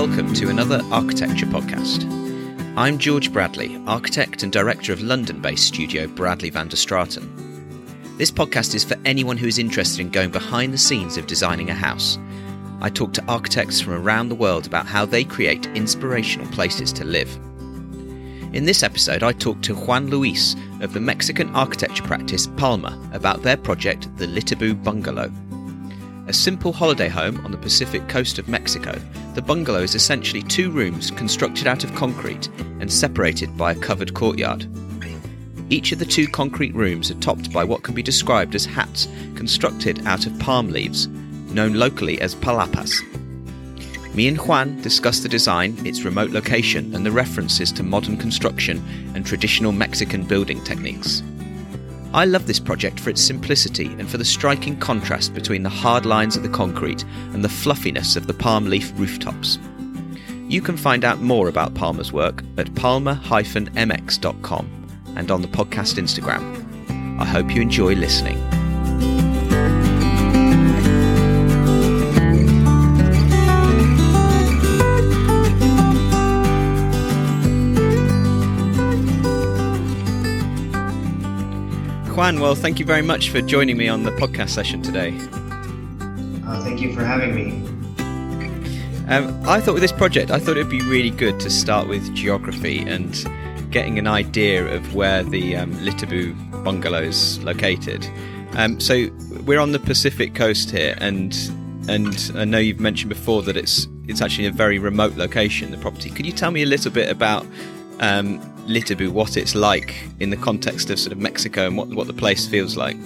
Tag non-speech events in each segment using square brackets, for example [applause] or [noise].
welcome to another architecture podcast. I'm George Bradley, architect and director of London based studio Bradley van der Straten. This podcast is for anyone who is interested in going behind the scenes of designing a house. I talk to architects from around the world about how they create inspirational places to live. In this episode, I talk to Juan Luis of the Mexican architecture practice Palma about their project, the Litibu Bungalow. A simple holiday home on the Pacific coast of Mexico, the bungalow is essentially two rooms constructed out of concrete and separated by a covered courtyard. Each of the two concrete rooms are topped by what can be described as hats constructed out of palm leaves, known locally as palapas. Me and Juan discuss the design, its remote location, and the references to modern construction and traditional Mexican building techniques. I love this project for its simplicity and for the striking contrast between the hard lines of the concrete and the fluffiness of the palm leaf rooftops. You can find out more about Palma's work at palma-mx.com and on the podcast Instagram. I hope you enjoy listening. Juan, well, thank you very much for joining me on the podcast session today. Uh, thank you for having me. Um, I thought with this project, I thought it'd be really good to start with geography and getting an idea of where the um, Litibu bungalow is located. Um, so we're on the Pacific coast here, and and I know you've mentioned before that it's it's actually a very remote location. The property. Could you tell me a little bit about um, Litibu, what it's like in the context of sort of Mexico and what, what the place feels like.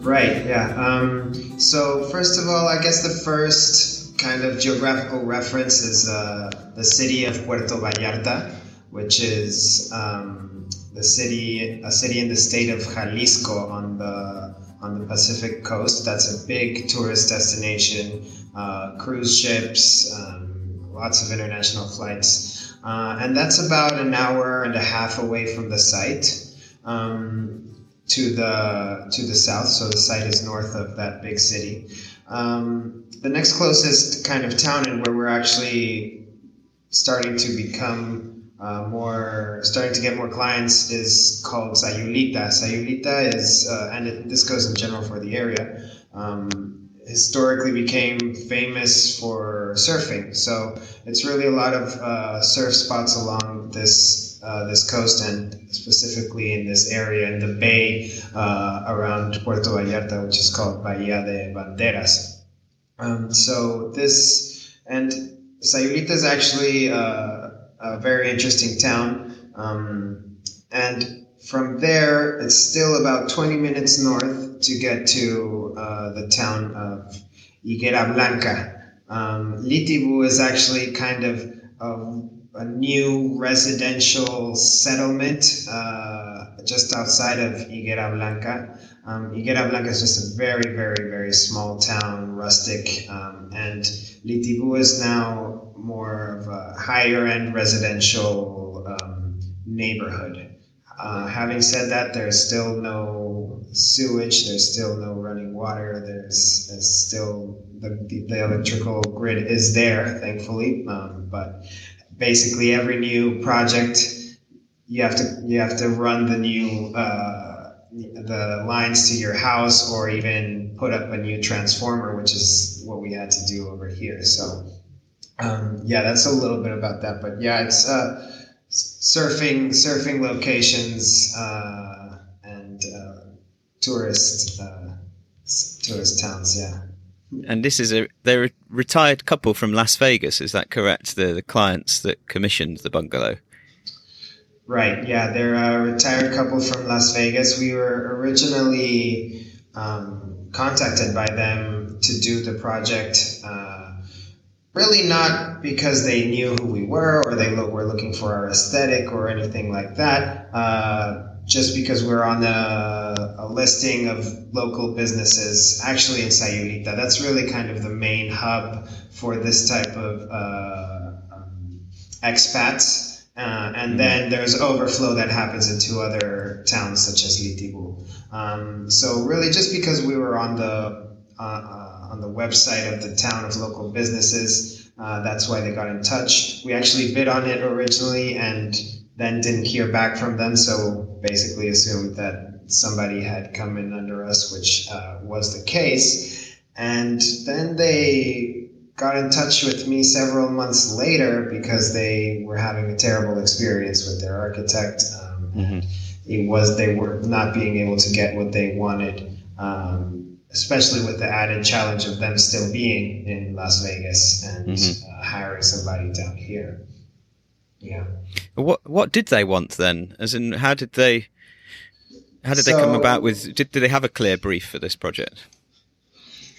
Right, yeah. Um, so, first of all, I guess the first kind of geographical reference is uh, the city of Puerto Vallarta, which is um, the city, a city in the state of Jalisco on the on the Pacific coast. That's a big tourist destination. Uh, cruise ships, um, lots of international flights. Uh, and that's about an hour and a half away from the site um, to the to the south. So the site is north of that big city. Um, the next closest kind of town and where we're actually starting to become uh, more starting to get more clients is called Sayulita. Sayulita is, uh, and it, this goes in general for the area. Um, historically became famous for surfing. So it's really a lot of uh, surf spots along this uh, this coast and specifically in this area in the bay uh, around Puerto Vallarta, which is called Bahía de Banderas. Um, so this and Sayulita is actually uh, a very interesting town, um, and from there it's still about 20 minutes north to get to uh, the town of Higuera Blanca. Um, Litibu is actually kind of a, a new residential settlement uh, just outside of Higuera Blanca. Um, Higuera Blanca is just a very, very, very small town, rustic, um, and Litibu is now more of a higher end residential um, neighborhood. Uh, having said that, there's still no sewage, there's still no running water, there's, there's still the, the, the, electrical grid is there, thankfully. Um, but basically, every new project, you have to you have to run the new uh, the lines to your house, or even put up a new transformer, which is what we had to do over here. So, um, yeah, that's a little bit about that. But yeah, it's. Uh, surfing surfing locations uh, and uh, tourist uh, tourist towns. Yeah. And this is a they're a retired couple from Las Vegas. Is that correct? The the clients that commissioned the bungalow. Right. Yeah, they're a retired couple from Las Vegas. We were originally um, contacted by them to do the project. Uh, really not because they knew who we were or they were looking for our aesthetic or anything like that. Uh, just because we're on a, a, listing of local businesses, actually in Sayulita. That's really kind of the main hub for this type of uh, um, expats. Uh, and mm-hmm. then there's overflow that happens into other towns such as Litibu. Um, so really, just because we were on the uh, uh, on the website of the town of local businesses. Uh, that's why they got in touch. We actually bid on it originally and then didn't hear back from them, so basically assumed that somebody had come in under us, which uh, was the case. And then they got in touch with me several months later because they were having a terrible experience with their architect. Um, mm-hmm. It was they were not being able to get what they wanted, um, especially with the added challenge of them still being in Las Vegas and mm-hmm. uh, hiring somebody down here. Yeah. What What did they want then? As in, how did they? How did so, they come about with? Did, did they have a clear brief for this project?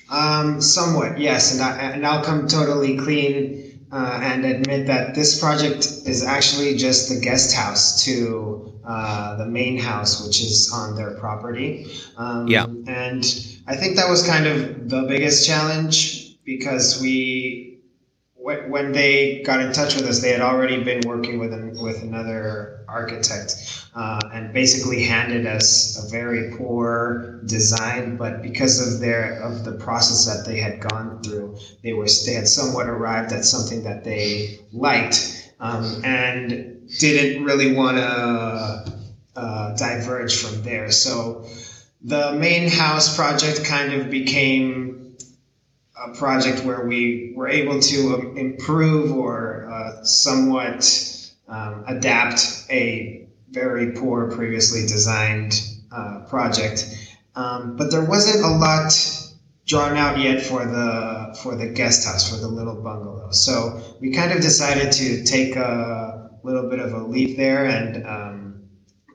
Um, somewhat, yes, and, I, and I'll come totally clean uh, and admit that this project is actually just the guest house to uh, the main house, which is on their property. Um, yeah, and I think that was kind of the biggest challenge because we when they got in touch with us, they had already been working with an, with another architect, uh, and basically handed us a very poor design. But because of their of the process that they had gone through, they were they had somewhat arrived at something that they liked, um, and didn't really want to uh, diverge from there. So the main house project kind of became a project where we were able to um, improve or uh, somewhat um, adapt a very poor previously designed uh, project. Um, but there wasn't a lot drawn out yet for the for the guest house for the little bungalow. So we kind of decided to take a little bit of a leap there and um,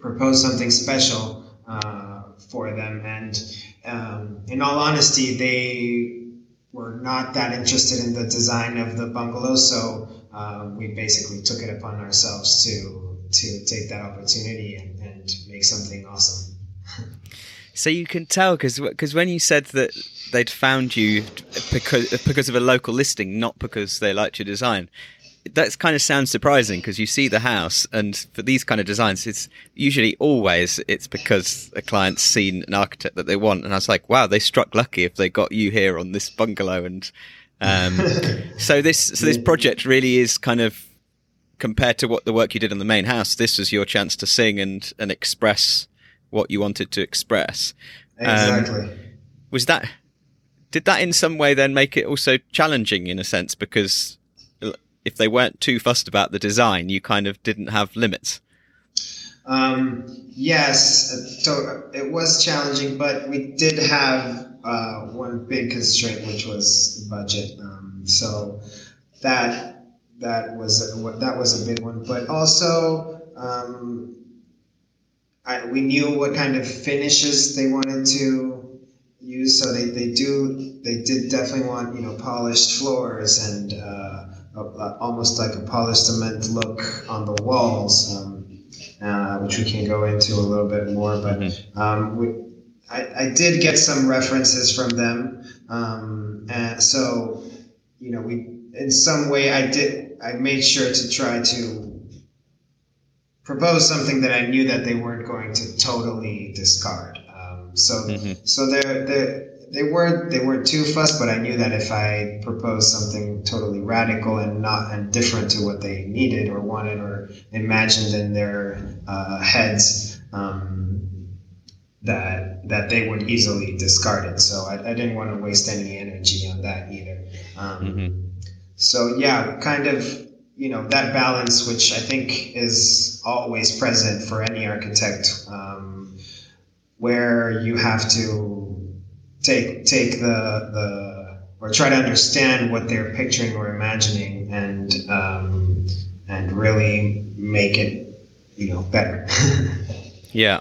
propose something special uh, for them. And um, in all honesty, they were not that interested in the design of the bungalow, so um, we basically took it upon ourselves to to take that opportunity and, and make something awesome. [laughs] so you can tell because because when you said that they'd found you because because of a local listing, not because they liked your design, that kind of sounds surprising because you see the house and for these kind of designs it's usually always it's because a client's seen an architect that they want and i was like wow they struck lucky if they got you here on this bungalow and um, [laughs] so this so this project really is kind of compared to what the work you did on the main house this was your chance to sing and and express what you wanted to express. Um, exactly. um, was that did that in some way then make it also challenging in a sense? Because if they weren't too fussed about the design, you kind of didn't have limits. Um, yes, so it was challenging, but we did have uh, one big constraint, which was budget. Um, so that that was that was a big one, but also um, I, we knew what kind of finishes they wanted to use. So they, they do they did definitely want you know polished floors and uh, a, almost like a polished cement look on the walls, um, uh, which we can go into a little bit more. But mm-hmm. um, we, I, I, did get some references from them, um, and so you know, we in some way I did I made sure to try to propose something that I knew that they weren't going to totally discard. Um, so mm-hmm. so they're, they're they weren't they weren't too fussed, but I knew that if I proposed something totally radical and not and different to what they needed or wanted or imagined in their uh, heads, um, that that they would easily discard it. So I, I, didn't want to waste any energy on that either. Um, mm-hmm. So yeah, kind of you know that balance, which I think is always present for any architect, um, where you have to take take the the or try to understand what they're picturing or imagining and um, and really make it you know better. [laughs] yeah,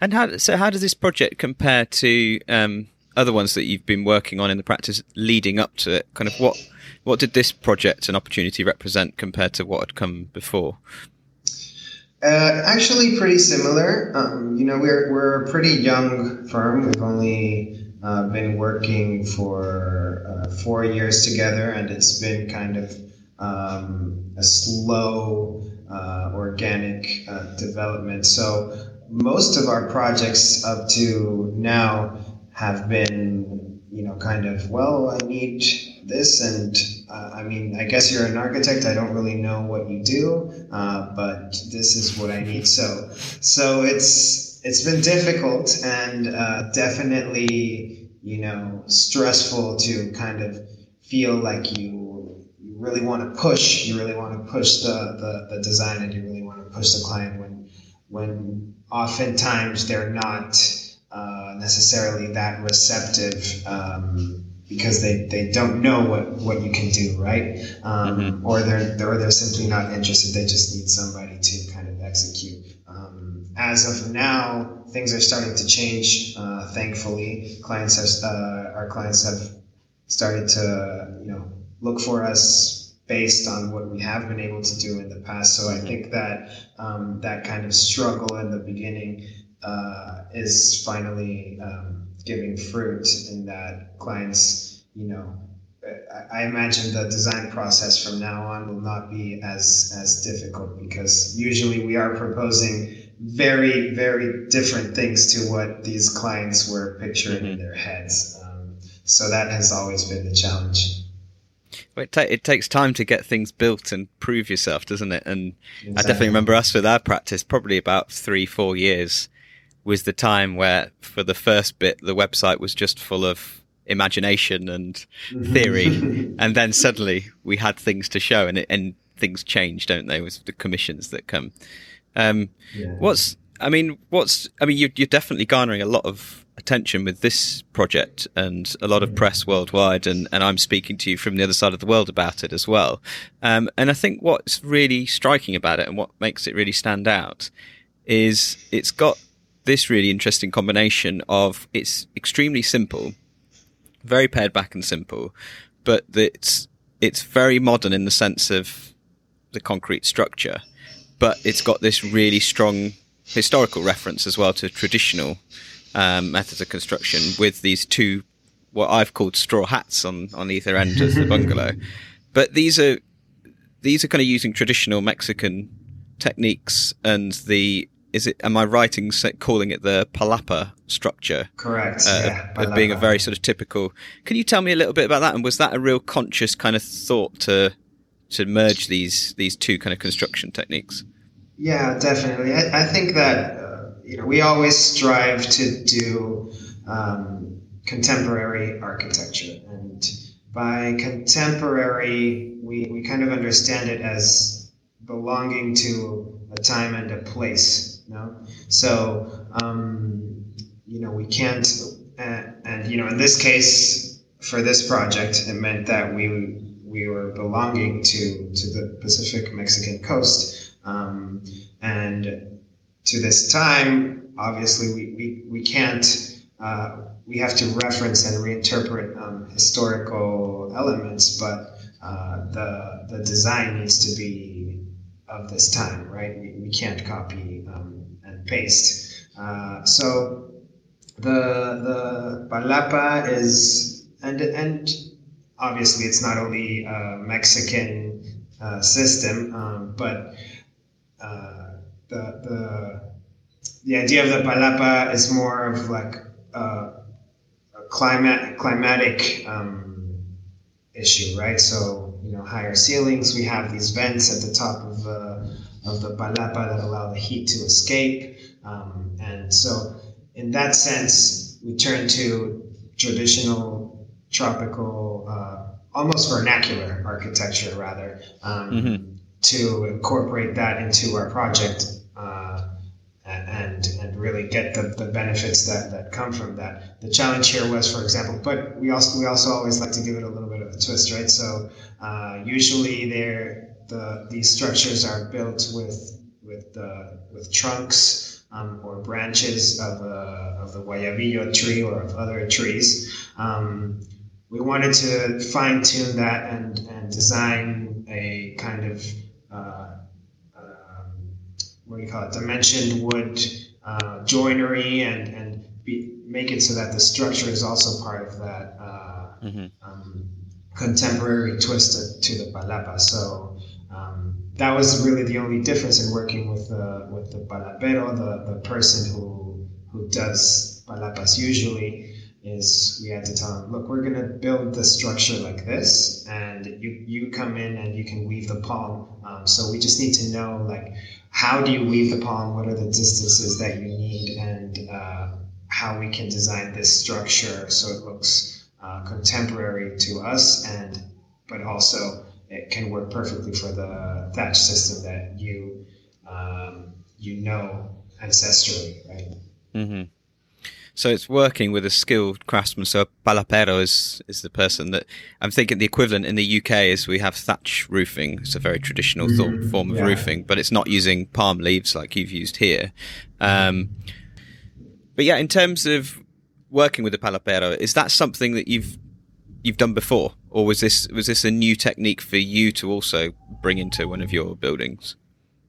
and how so? How does this project compare to um, other ones that you've been working on in the practice leading up to it? Kind of what what did this project and opportunity represent compared to what had come before? Uh, actually, pretty similar. Um, you know, we're we're a pretty young firm. We've only uh, been working for uh, four years together, and it's been kind of um, a slow, uh, organic uh, development. So most of our projects up to now have been, you know, kind of well, I need this, and uh, I mean, I guess you're an architect. I don't really know what you do, uh, but this is what I need. So, so it's it's been difficult and uh, definitely, you know, stressful to kind of feel like you you really want to push. You really want to push the, the the design, and you really want to push the client when when oftentimes they're not uh, necessarily that receptive. Um, because they, they don't know what, what you can do, right? Um, mm-hmm. Or they're, or they're simply not interested. They just need somebody to kind of execute. Um, as of now, things are starting to change. Uh, thankfully, clients have uh, our clients have started to you know look for us based on what we have been able to do in the past. So I mm-hmm. think that um, that kind of struggle in the beginning uh, is finally um, giving fruit in that clients, you know, I imagine the design process from now on will not be as as difficult because usually we are proposing very very different things to what these clients were picturing mm-hmm. in their heads. Um, so that has always been the challenge. Well, it, ta- it, takes time to get things built and prove yourself, doesn't it? And exactly. I definitely remember us with our practice, probably about three, four years was the time where, for the first bit, the website was just full of imagination and theory, [laughs] and then suddenly we had things to show, and it, and things change, don't they, with the commissions that come. Um, yeah. What's I mean, what's I mean, you're, you're definitely garnering a lot of attention with this project and a lot of press worldwide, and, and I'm speaking to you from the other side of the world about it as well. Um, and I think what's really striking about it and what makes it really stand out is it's got this really interesting combination of it's extremely simple, very pared back and simple, but it's it's very modern in the sense of the concrete structure, but it's got this really strong historical reference as well to traditional um, methods of construction with these two what I've called straw hats on on either end of the [laughs] bungalow. But these are these are kind of using traditional Mexican techniques and the is it? Am I in calling it the palapa structure? Correct. Uh, yeah, of, being a very sort of typical. Can you tell me a little bit about that? And was that a real conscious kind of thought to to merge these these two kind of construction techniques? Yeah, definitely. I, I think that uh, you know we always strive to do um, contemporary architecture, and by contemporary, we we kind of understand it as belonging to a time and a place know? So, um, you know, we can't, and, and, you know, in this case, for this project, it meant that we we were belonging to to the Pacific Mexican coast, um, and to this time, obviously, we we, we can't. Uh, we have to reference and reinterpret um, historical elements, but uh, the the design needs to be of this time, right? We, we can't copy um, and paste. Uh, so the the palapa is and and obviously it's not only a Mexican uh, system, um, but uh, the the the idea of the palapa is more of like a, a climate climatic um, issue, right? So you know, higher ceilings. We have these vents at the top of the of the palapa that allow the heat to escape. Um, and so, in that sense, we turn to traditional tropical, uh, almost vernacular architecture, rather, um, mm-hmm. to incorporate that into our project. Uh, and and really get the, the benefits that, that come from that. The challenge here was, for example, but we also we also always like to give it a little bit of a twist, right? So uh, usually there the these structures are built with with uh, with trunks um, or branches of, a, of the guayabillo tree or of other trees. Um, we wanted to fine tune that and, and design a kind of uh, um, what do you call it dimensioned wood uh, joinery and, and be, make it so that the structure is also part of that uh, mm-hmm. Um, contemporary twist to, to the palapa. So um, that was really the only difference in working with the with the palapero, the, the person who who does palapas usually. Is we had to tell them, look, we're going to build the structure like this, and you you come in and you can weave the palm. Um, so we just need to know like how do you weave the palm? What are the distances that you need, and uh, how we can design this structure so it looks uh, contemporary to us, and but also it can work perfectly for the thatch system that you um, you know ancestrally, right? Mm-hmm. So it's working with a skilled craftsman. So palapero is is the person that I'm thinking the equivalent in the UK is we have thatch roofing. It's a very traditional mm-hmm. form of yeah. roofing, but it's not using palm leaves like you've used here. Um, but yeah, in terms of working with the palapero, is that something that you've you've done before, or was this was this a new technique for you to also bring into one of your buildings?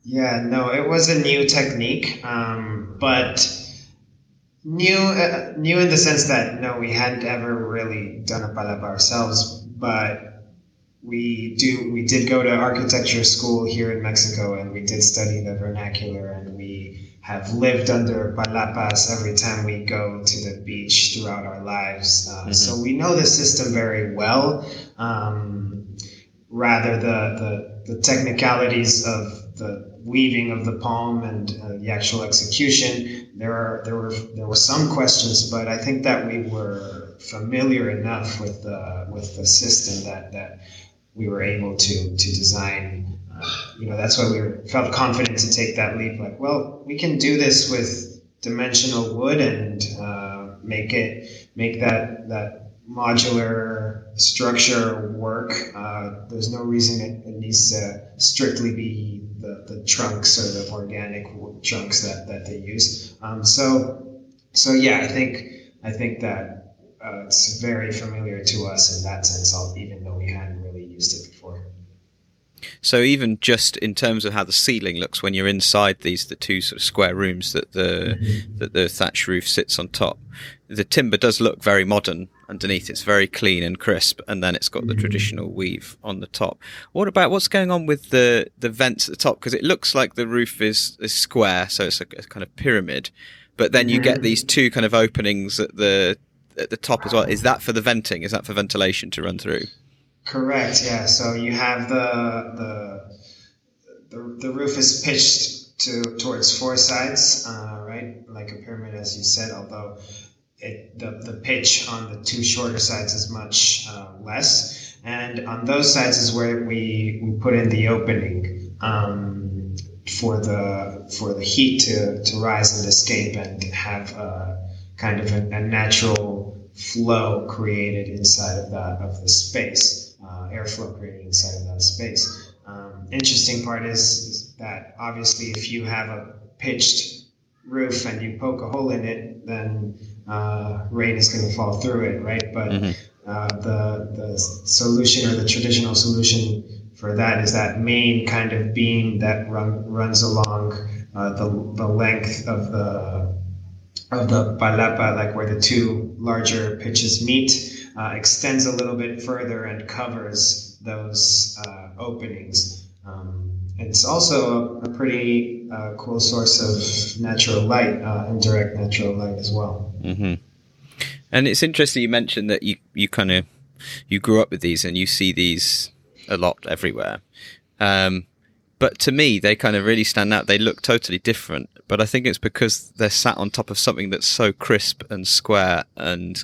Yeah, no, it was a new technique, um, but new uh, new in the sense that no we hadn't ever really done a palapa ourselves but we do we did go to architecture school here in mexico and we did study the vernacular and we have lived under palapas every time we go to the beach throughout our lives uh, mm-hmm. so we know the system very well um, rather the, the the technicalities of the weaving of the palm and uh, the actual execution. There are there were there were some questions, but I think that we were familiar enough with the with the system that that we were able to to design. Uh, you know, that's why we were, felt confident to take that leap. Like, well, we can do this with dimensional wood and uh, make it make that that modular structure work. Uh, there's no reason it, it, needs to strictly be the, the trunks or the organic trunks that, that they use. Um, so, so yeah, I think I think that uh, it's very familiar to us in that sense, even though we hadn't really used it before. So even just in terms of how the ceiling looks when you're inside these the two sort of square rooms that the mm-hmm. that the thatch roof sits on top, the timber does look very modern underneath. It's very clean and crisp, and then it's got the mm-hmm. traditional weave on the top. What about what's going on with the the vents at the top? Because it looks like the roof is, is square, so it's a, a kind of pyramid, but then you get mm-hmm. these two kind of openings at the at the top as well. Is that for the venting? Is that for ventilation to run through? Correct. Yeah. So you have the the the, the roof is pitched to towards four sides, uh, right, like a pyramid, as you said. Although it, the the pitch on the two shorter sides is much uh, less, and on those sides is where we we put in the opening. Um, for the for the heat to, to rise and escape and have a, kind of a, a natural flow created inside of that of the space uh, airflow created inside of that space. Um, interesting part is, is, that obviously if you have a pitched roof and you poke a hole in it, then uh, rain is going to fall through it, right? But mm-hmm. uh, the the solution or the traditional solution for that is that main kind of beam that run, runs along uh, the, the length of the of the palapa, like where the two larger pitches meet uh, extends a little bit further and covers those uh, openings. Um, it's also a, a pretty uh, cool source of natural light, uh, indirect natural light as well. Mm-hmm. And it's interesting you mentioned that you, you kind of you grew up with these and you see these a lot everywhere. Um, but to me, they kind of really stand out. They look totally different, but I think it's because they're sat on top of something that's so crisp and square and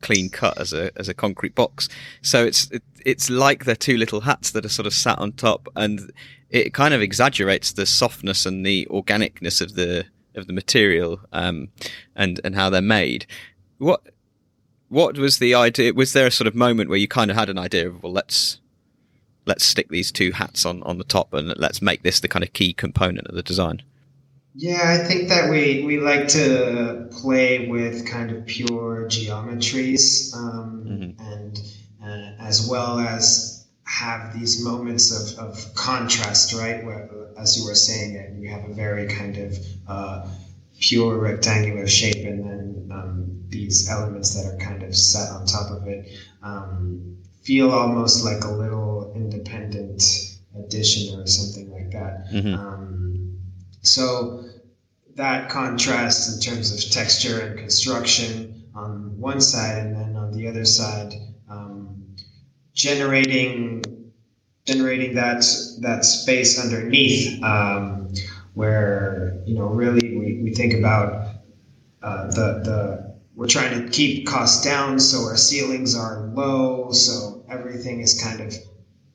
clean cut as a as a concrete box. So it's it, it's like they're two little hats that are sort of sat on top, and it kind of exaggerates the softness and the organicness of the of the material um, and and how they're made. What what was the idea? Was there a sort of moment where you kind of had an idea of well, let's let's stick these two hats on on the top and let's make this the kind of key component of the design? Yeah, I think that we, we like to play with kind of pure geometries um, mm-hmm. and uh, as well as have these moments of, of contrast, right? Where, as you were saying, and you have a very kind of uh, pure rectangular shape and then um, these elements that are kind of set on top of it um, feel almost like a little independent addition or something like that. Mm-hmm. Um, so that contrast in terms of texture and construction on one side, and then on the other side, generating generating that that space underneath, um, where you know really we, we think about uh, the the we're trying to keep costs down, so our ceilings are low, so everything is kind of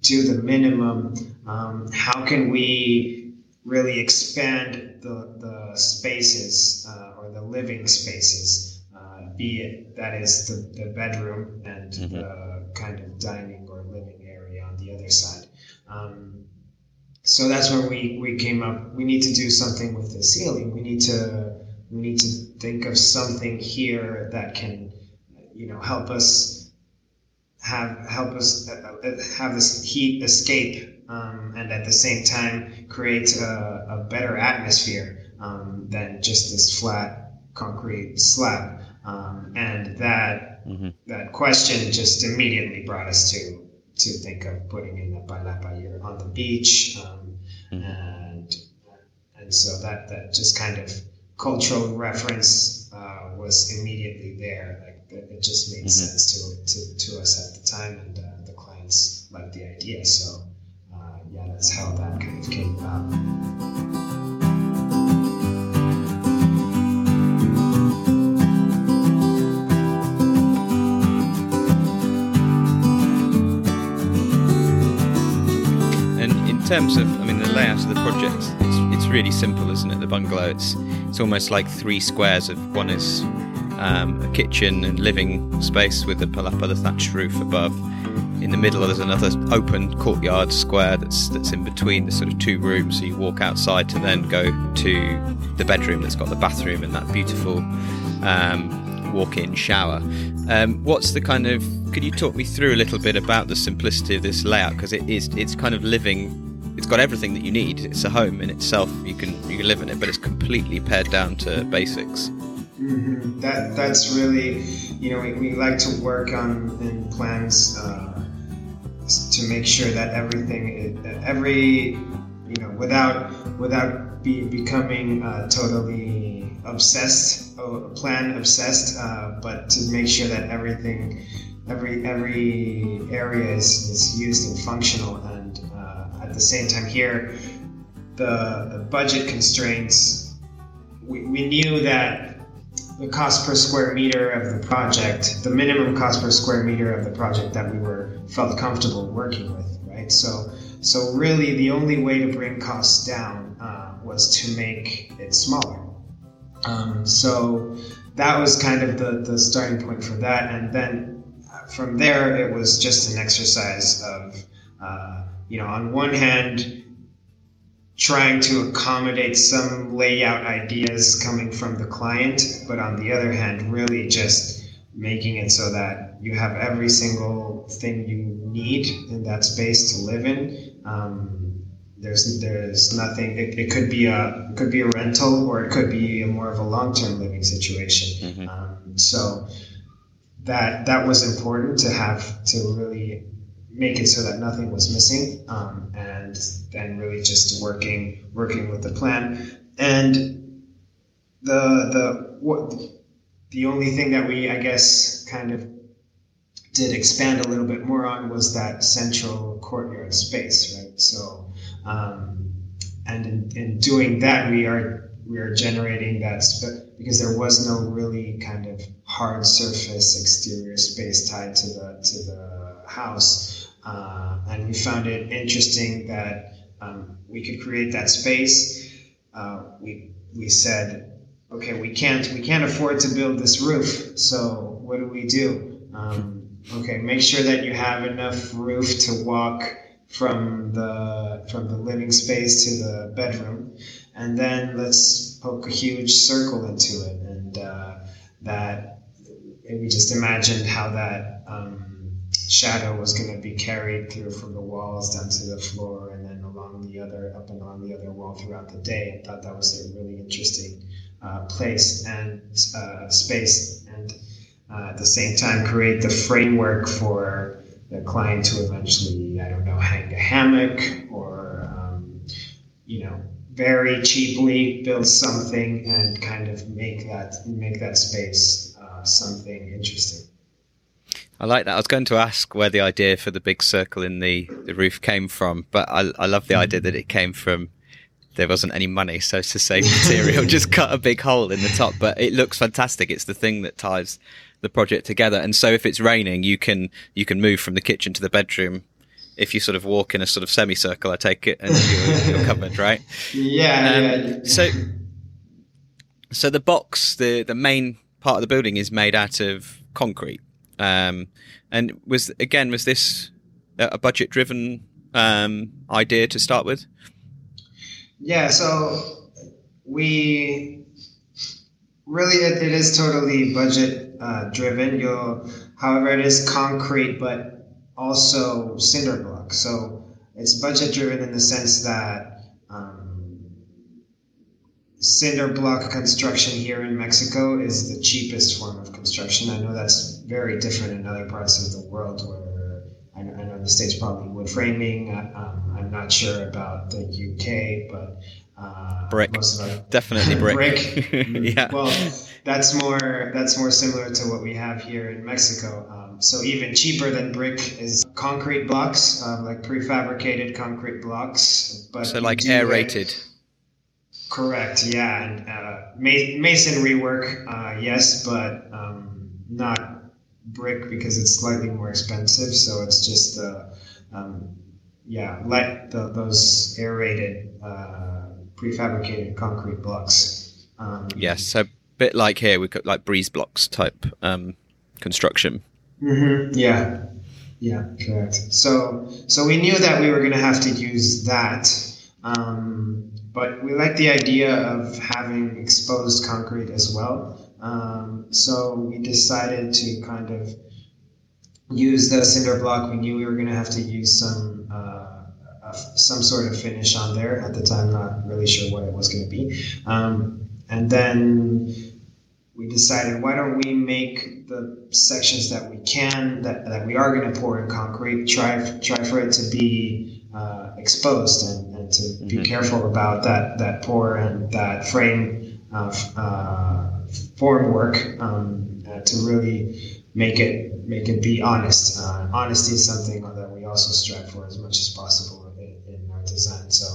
to the minimum. Um, how can we really expand the, the spaces uh, or the living spaces, uh, be it that is the, the bedroom and mm-hmm. the kind of dining or living area on the other side? Um, so that's where we, we came up. We need to do something with the ceiling. We need to we need to think of something here that can, you know, help us have help us uh, uh, have this heat escape um, and at the same time create a, a better atmosphere um, than just this flat concrete slab. Um, and that mm-hmm. that question just immediately brought us to to think of putting in a palapa on the beach, um, mm-hmm. and and so that that just kind of cultural reference uh, was immediately there. Like it just made mm-hmm. sense to, to, to us at the time, and uh, the clients liked the idea. So, uh, yeah, that's how that kind of came about. Terms of, I mean, the layout of the project, it's, it's really simple, isn't it? The bungalow, it's it's almost like three squares of one is um, a kitchen and living space with a palapa, the thatched roof above. In the middle, there's another open courtyard square that's that's in between the sort of two rooms. So you walk outside to then go to the bedroom that's got the bathroom and that beautiful um, walk-in shower. Um, what's the kind of? Could you talk me through a little bit about the simplicity of this layout? Because it is it's kind of living got everything that you need. It's a home in itself. You can you can live in it, but it's completely pared down to basics. Mm-hmm. That that's really, you know, we, we like to work on in plans uh, to make sure that everything, is, that every, you know, without without be, becoming uh, totally obsessed, plan obsessed, uh, but to make sure that everything, every every area is, is used and functional, and at the same time here, the, the budget constraints. We, we knew that the cost per square meter of the project, the minimum cost per square meter of the project that we were felt comfortable working with, right? So, so really, the only way to bring costs down uh, was to make it smaller. Um, so that was kind of the, the starting point for that, and then uh, from there, it was just an exercise of, uh, you know, on one hand, trying to accommodate some layout ideas coming from the client, but on the other hand, really just making it so that you have every single thing you need in that space to live in. Um, there's there's nothing. It, it, could be a it could be a rental or it could be a more of a long term living situation. Mm-hmm. Um, so that that was important to have to really make it so that nothing was missing, um, and then really just working working with the plan. And the the what the only thing that we I guess kind of did expand a little bit more on was that central courtyard space, right? So, um, and in, in doing that, we are we are generating that sp- because there was no really kind of hard surface exterior space tied to the to the house. Uh, and we found it interesting that um, we could create that space. Uh, we we said, okay, we can't we can't afford to build this roof, so what do we do? Um, okay, make sure that you have enough roof to walk from the from the living space to the bedroom, and then let's poke a huge circle into it, and uh, that we just imagined how that. Um, shadow was going to be carried through from the walls down to the floor and then along the other up and along the other wall throughout the day. I thought that was a really interesting uh, place and uh, space, and uh, at the same time create the framework for the client to eventually, I don't know, hang a hammock or um, you know very cheaply build something and kind of make that make that space uh, something interesting. I like that. I was going to ask where the idea for the big circle in the, the roof came from, but I, I love the idea that it came from there wasn't any money, so to save [laughs] material, just cut a big hole in the top. But it looks fantastic. It's the thing that ties the project together. And so if it's raining, you can you can move from the kitchen to the bedroom. If you sort of walk in a sort of semicircle, I take it, and you're, you're [laughs] covered, right? Yeah, um, yeah. So, so the box, the the main part of the building is made out of concrete. Um, and was again was this a budget driven um, idea to start with? Yeah, so we really it, it is totally budget uh, driven. You'll, however, it is concrete, but also cinder block. So it's budget driven in the sense that um, cinder block construction here in Mexico is the cheapest form of construction. I know that's very different in other parts of the world where I know, I know the states probably wood framing. Uh, um, I'm not sure about the UK, but uh, brick. Definitely brick. brick. [laughs] yeah. Well, that's more that's more similar to what we have here in Mexico. Um, so even cheaper than brick is concrete blocks, um, like prefabricated concrete blocks. But so like aerated. Correct. Yeah, and uh, masonry work, uh, yes, but um, not brick because it's slightly more expensive. So it's just uh, um, yeah, let the, those aerated uh, prefabricated concrete blocks. Um, yes, so a bit like here, we've got like breeze blocks type um, construction. Mm-hmm. Yeah, yeah, correct. So, so we knew that we were going to have to use that, um, but we like the idea of having exposed concrete as well. Um, so we decided to kind of use the cinder block. We knew we were going to have to use some uh, some sort of finish on there at the time. Not really sure what it was going to be. Um, and then we decided, why don't we make the sections that we can, that, that we are going to pour in concrete, try try for it to be uh, exposed and, and to mm-hmm. be careful about that that pour and that frame uh, uh, form work um, uh, to really make it make it be honest. Uh, honesty is something that we also strive for as much as possible in, in our design. So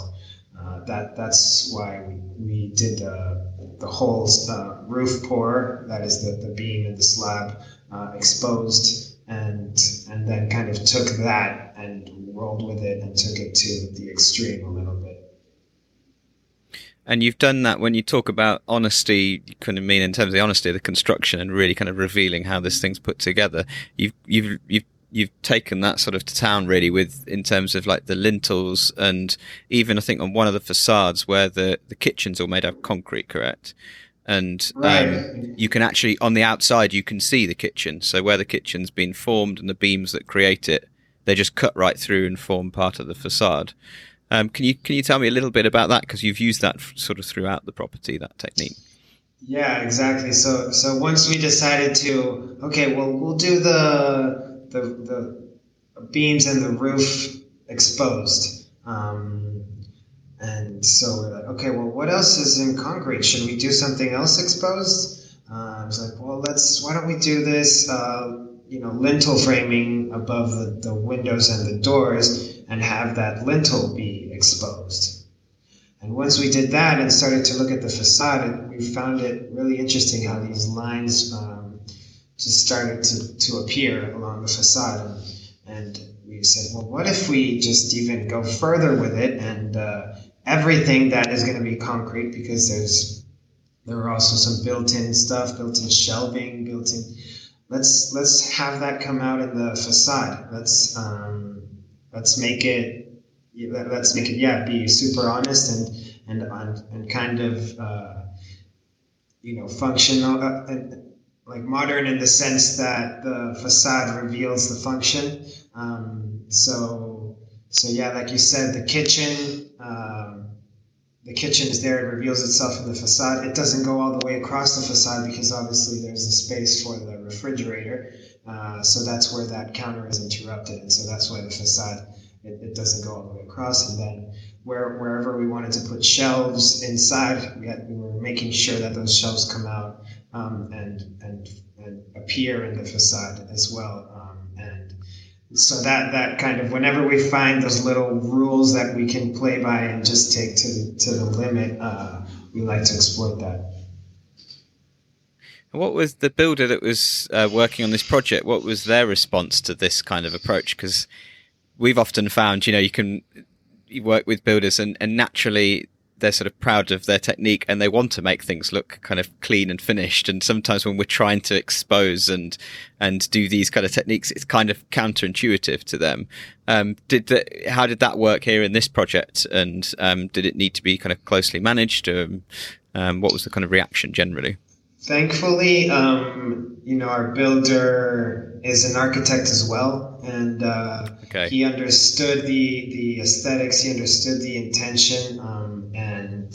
uh, that that's why we, we did the, the whole uh, roof pour, that is the, the beam and the slab uh, exposed, and and then kind of took that and rolled with it and took it to the extreme a little bit. And you've done that when you talk about honesty, you kind of mean in terms of the honesty of the construction and really kind of revealing how this thing's put together. You've you've you've you've taken that sort of to town really with in terms of like the lintels and even I think on one of the facades where the the kitchen's all made out of concrete, correct? And um, right. you can actually on the outside you can see the kitchen. So where the kitchen's been formed and the beams that create it, they just cut right through and form part of the facade. Um, can you can you tell me a little bit about that because you've used that sort of throughout the property that technique? Yeah, exactly. So so once we decided to okay, well we'll do the the, the beams and the roof exposed. Um, and so we're like, okay, well, what else is in concrete? Should we do something else exposed? Uh, I was like, well, let's, why don't we do this, uh, you know, lintel framing above the, the windows and the doors and have that lintel be exposed? And once we did that and started to look at the facade, we found it really interesting how these lines um, just started to, to appear along the facade. And, we said, well, what if we just even go further with it and uh, everything that is going to be concrete because there's there are also some built-in stuff, built-in shelving, built-in. Let's let's have that come out in the facade. Let's um, let's make it let's make it yeah be super honest and and and, kind of uh, you know functional. Uh, like modern in the sense that the facade reveals the function. Um, so, so yeah, like you said, the kitchen, um, the kitchen is there. It reveals itself in the facade. It doesn't go all the way across the facade because obviously there's a space for the refrigerator. Uh, so that's where that counter is interrupted, and so that's why the facade it, it doesn't go all the way across. And then where wherever we wanted to put shelves inside, we had we were making sure that those shelves come out um, and, and and appear in the facade as well. Um, and so that that kind of whenever we find those little rules that we can play by and just take to to the limit, uh, we like to exploit that. What was the builder that was uh, working on this project? What was their response to this kind of approach? Because we've often found, you know, you can you work with builders and, and naturally they're sort of proud of their technique and they want to make things look kind of clean and finished. And sometimes when we're trying to expose and and do these kind of techniques, it's kind of counterintuitive to them. Um, did the, how did that work here in this project? And um, did it need to be kind of closely managed? Um, um what was the kind of reaction generally? Thankfully, um, you know, our builder is an architect as well, and uh, okay. he understood the the aesthetics. He understood the intention, um, and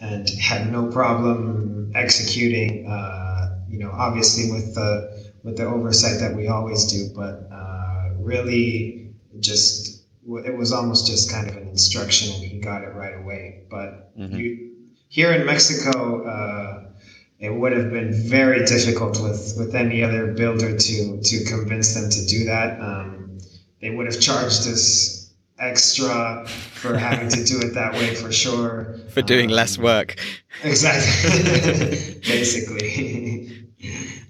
and had no problem executing. Uh, you know, obviously with the with the oversight that we always do, but uh, really just it was almost just kind of an instruction, and he got it right away. But mm-hmm. you, here in Mexico uh, it would have been very difficult with, with any other builder to to convince them to do that. Um, they would have charged us extra for having to do it that way for sure. [laughs] For doing um, less work. Exactly. [laughs] [laughs] Basically.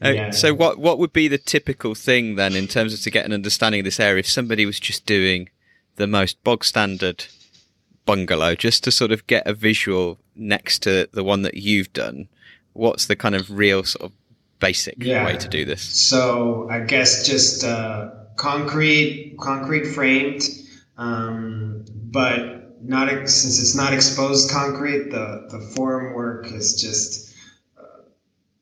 Uh, yeah. So what what would be the typical thing then in terms of to get an understanding of this area if somebody was just doing the most bog standard bungalow just to sort of get a visual next to the one that you've done what's the kind of real sort of basic yeah. way to do this? So I guess just uh, concrete, concrete framed, um, but not since it's not exposed concrete. The the form work is just uh,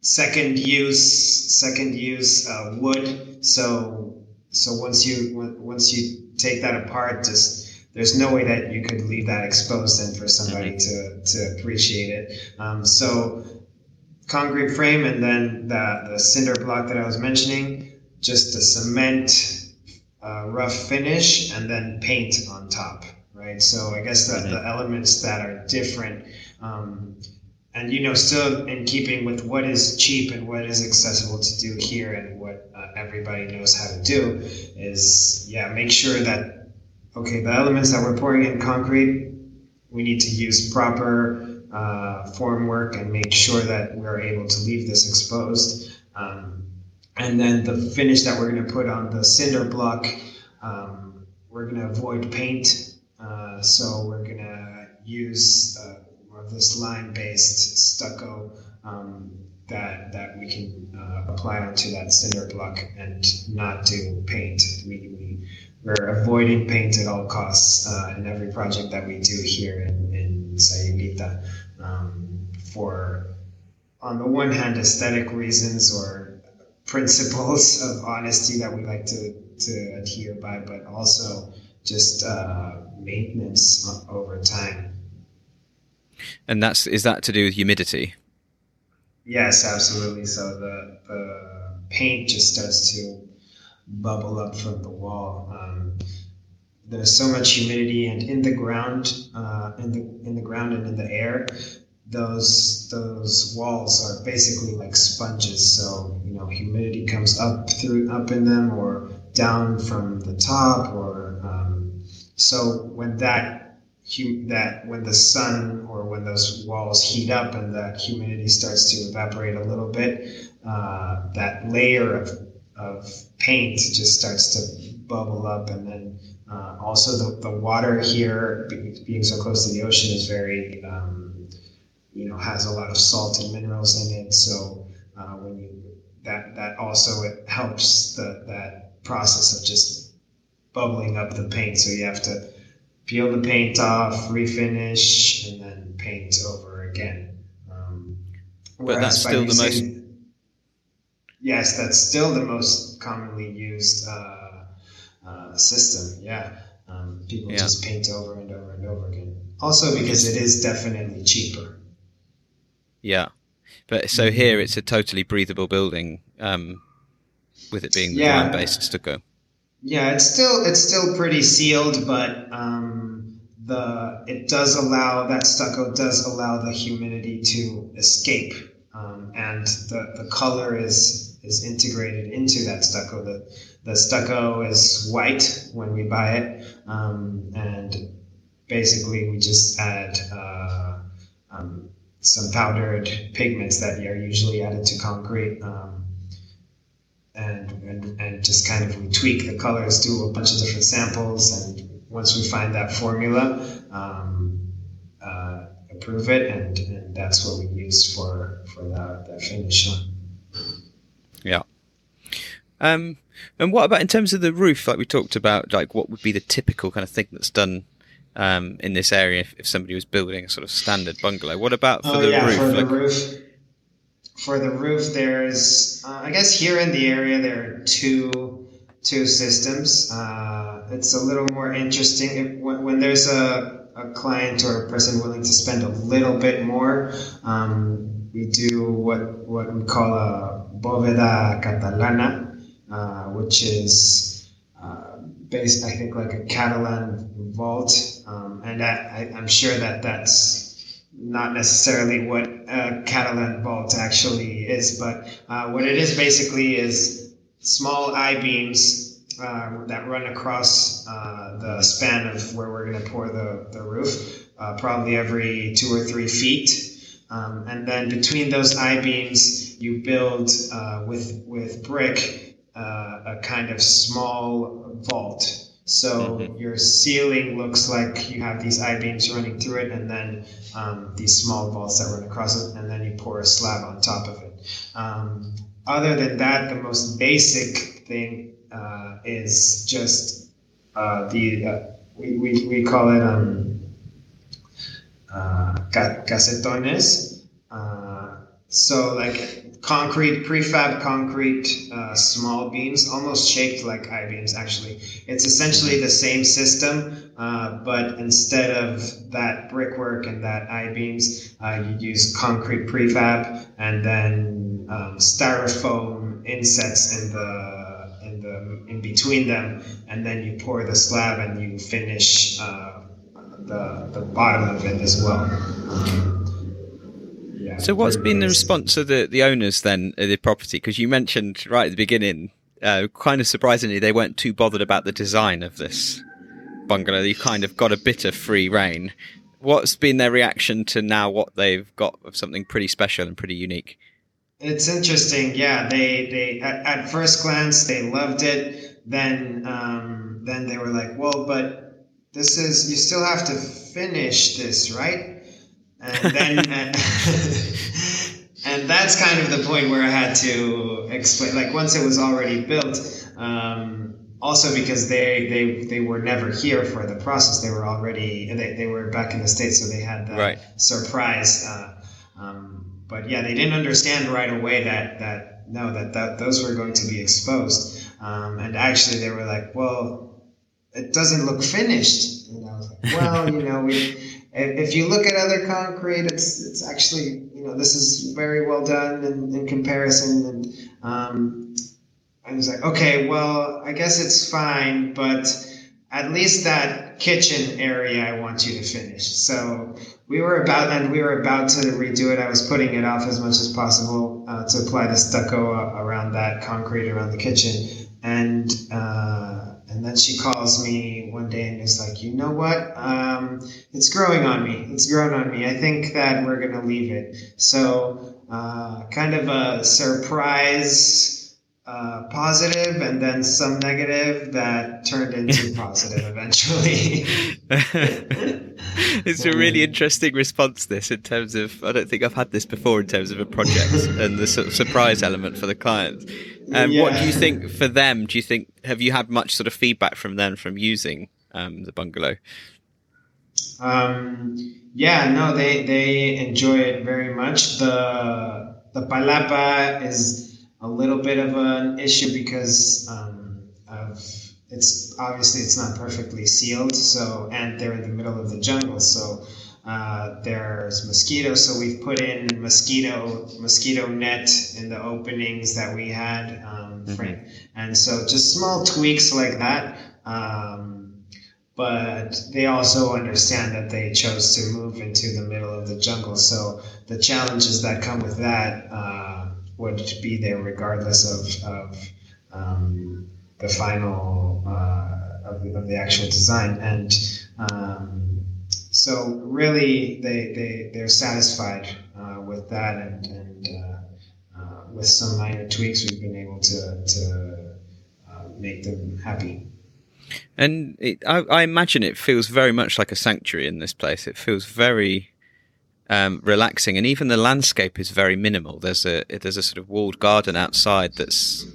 second use, second use uh, wood. So so once you once you take that apart, just there's no way that you could leave that exposed and for somebody mm-hmm. to, to appreciate it. Um, so concrete frame and then the, the cinder block that I was mentioning, just a cement uh, rough finish and then paint on top, right? So I guess the, mm-hmm. the elements that are different, um, and you know, still in keeping with what is cheap and what is accessible to do here and what uh, everybody knows how to do is, yeah, make sure that, okay, the elements that we're pouring in concrete, we need to use proper uh, form work and make sure that we're able to leave this exposed. Um, and then the finish that we're going to put on the cinder block, um, we're going to avoid paint. Uh, so we're going to use uh, more of this lime-based stucco um, that that we can uh, apply onto that cinder block and not do paint. We, we we're avoiding paint at all costs uh, in every project that we do here in, in Sayulita um, for, on the one hand, aesthetic reasons or principles of honesty that we like to, to adhere by, but also just uh, maintenance over time. And that's is that to do with humidity? Yes, absolutely. So the the paint just starts to bubble up from the wall. Um, there's so much humidity, and in the ground, uh, in the in the ground and in the air, those those walls are basically like sponges. So you know, humidity comes up through up in them, or down from the top, or um, so when that that when the sun or when those walls heat up and that humidity starts to evaporate a little bit, uh, that layer of of paint just starts to bubble up and then uh, also, the, the water here, being so close to the ocean, is very, um, you know, has a lot of salt and minerals in it. So uh, when you that that also it helps the that process of just bubbling up the paint. So you have to peel the paint off, refinish, and then paint over again. Um, but that's still using, the most. Yes, that's still the most commonly used. Uh, uh, system. Yeah, um, people yeah. just paint over and over and over again. Also, because it is definitely cheaper. Yeah, but so mm-hmm. here it's a totally breathable building, um, with it being the yeah. based stucco. Yeah, it's still it's still pretty sealed, but um, the it does allow that stucco does allow the humidity to escape, um, and and the, the color is is integrated into that stucco. The the stucco is white when we buy it, um, and basically we just add uh, um, some powdered pigments that are usually added to concrete. Um, and, and, and just kind of we tweak the colors, do a bunch of different samples, and once we find that formula, um, uh, approve it, and, and that's what we use for for that, that finish. Yeah. Um, and what about in terms of the roof? Like we talked about, like what would be the typical kind of thing that's done um, in this area if, if, somebody was building a sort of standard bungalow? What about for oh, the yeah, roof? For like, the roof, for the roof, there's uh, I guess here in the area there are two two systems. Uh, it's a little more interesting if, when, when there's a, a client or a person willing to spend a little bit more. Um, we do what what we call a bóveda catalana, uh, which is uh, based, I think, like a Catalan vault, um, and I, am sure that that's not necessarily what a Catalan vault actually is, but uh, what it is basically is small I beams uh, that run across uh, the span of where we're going to pour the, the roof, probably every two or three feet. Um, and then between those I beams, you build uh, with with brick uh, a kind of small vault. So mm-hmm. your ceiling looks like you have these I beams running through it, and then um, these small vaults that run across it, and then you pour a slab on top of it. Um, other than that, the most basic thing uh, is just uh, the uh, we, we, we call it um, uh, casetones. Uh, so like concrete, prefab concrete, uh, small beams, almost shaped like I beams. Actually, it's essentially the same system, uh, but instead of that brickwork and that I beams, uh, you use concrete prefab and then um, styrofoam insets in the in the in between them, and then you pour the slab and you finish uh, the, the bottom of it as well. So, what's been the response of the, the owners then of the property? Because you mentioned right at the beginning, uh, kind of surprisingly, they weren't too bothered about the design of this bungalow. You kind of got a bit of free reign. What's been their reaction to now what they've got of something pretty special and pretty unique? It's interesting. Yeah, they they at, at first glance they loved it. Then um, then they were like, well, but this is you still have to finish this, right? And then [laughs] [laughs] and, that's kind of the point where I had to explain. Like once it was already built. Um, also because they, they they were never here for the process they were already they, they were back in the states so they had that right. surprise uh, um, but yeah they didn't understand right away that that no that, that those were going to be exposed um, and actually they were like well it doesn't look finished. And I was like, well, you know, we, if you look at other concrete, it's it's actually you know this is very well done in, in comparison. And um, I was like, okay, well, I guess it's fine, but at least that kitchen area I want you to finish. So we were about and we were about to redo it. I was putting it off as much as possible uh, to apply the stucco around that concrete around the kitchen, and. Uh, and then she calls me one day and is like, you know what? Um, it's growing on me. It's grown on me. I think that we're going to leave it. So, uh, kind of a surprise uh, positive and then some negative that turned into [laughs] positive eventually. [laughs] it's a really interesting response, this, in terms of, I don't think I've had this before in terms of a project [laughs] and the sort of surprise element for the client. Um, yeah. What do you think for them? Do you think have you had much sort of feedback from them from using um, the bungalow? Um, yeah, no, they they enjoy it very much. The the palapa is a little bit of an issue because um, of it's obviously it's not perfectly sealed. So and they're in the middle of the jungle, so uh, there's mosquitoes, so we've put in mosquito mosquito net in the openings that we had, um, mm-hmm. and so just small tweaks like that. Um, but they also understand that they chose to move into the middle of the jungle, so the challenges that come with that, uh, would be there regardless of, of um, the final uh, of, the, of the actual design. And um, so really they, they, they're satisfied uh, with that and, and uh, uh, with some minor tweaks we've been able to, to uh, make them happy. And it, I, I, imagine it feels very much like a sanctuary in this place. It feels very um, relaxing, and even the landscape is very minimal. There's a there's a sort of walled garden outside that's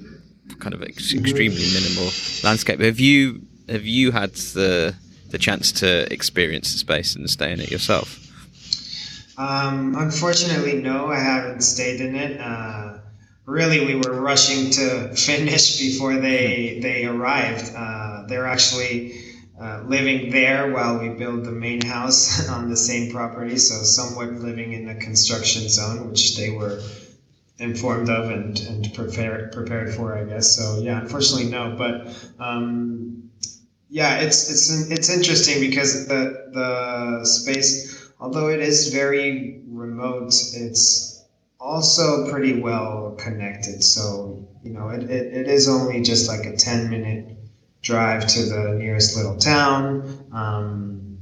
kind of ex- extremely minimal landscape. Have you have you had the the chance to experience the space and stay in it yourself? Um, unfortunately, no, I haven't stayed in it. Uh, really, we were rushing to [laughs] finish before they they arrived. Uh, they're actually uh, living there while we build the main house [laughs] on the same property, so somewhat living in the construction zone, which they were informed of and, and prepared prepared for, I guess. So yeah, unfortunately no, but um, yeah, it's it's it's interesting because the the space, although it is very remote, it's also pretty well connected. So you know, it, it, it is only just like a ten minute drive to the nearest little town, um,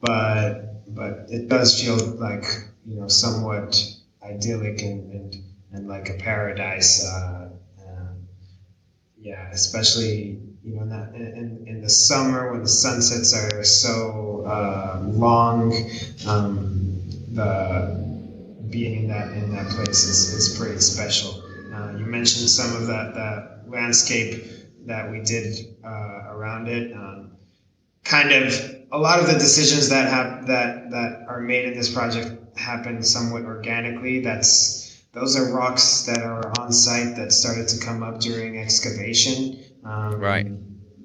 but but it does feel like you know somewhat idyllic and, and and like a paradise. Uh, um, yeah, especially you know in, that, in, in the summer when the sunsets are so uh, long. Um, the being in that in that place is, is pretty special. Uh, you mentioned some of that that landscape that we did uh, around it. Um, kind of a lot of the decisions that have that that are made in this project happen somewhat organically. That's those are rocks that are on site that started to come up during excavation. Um, right.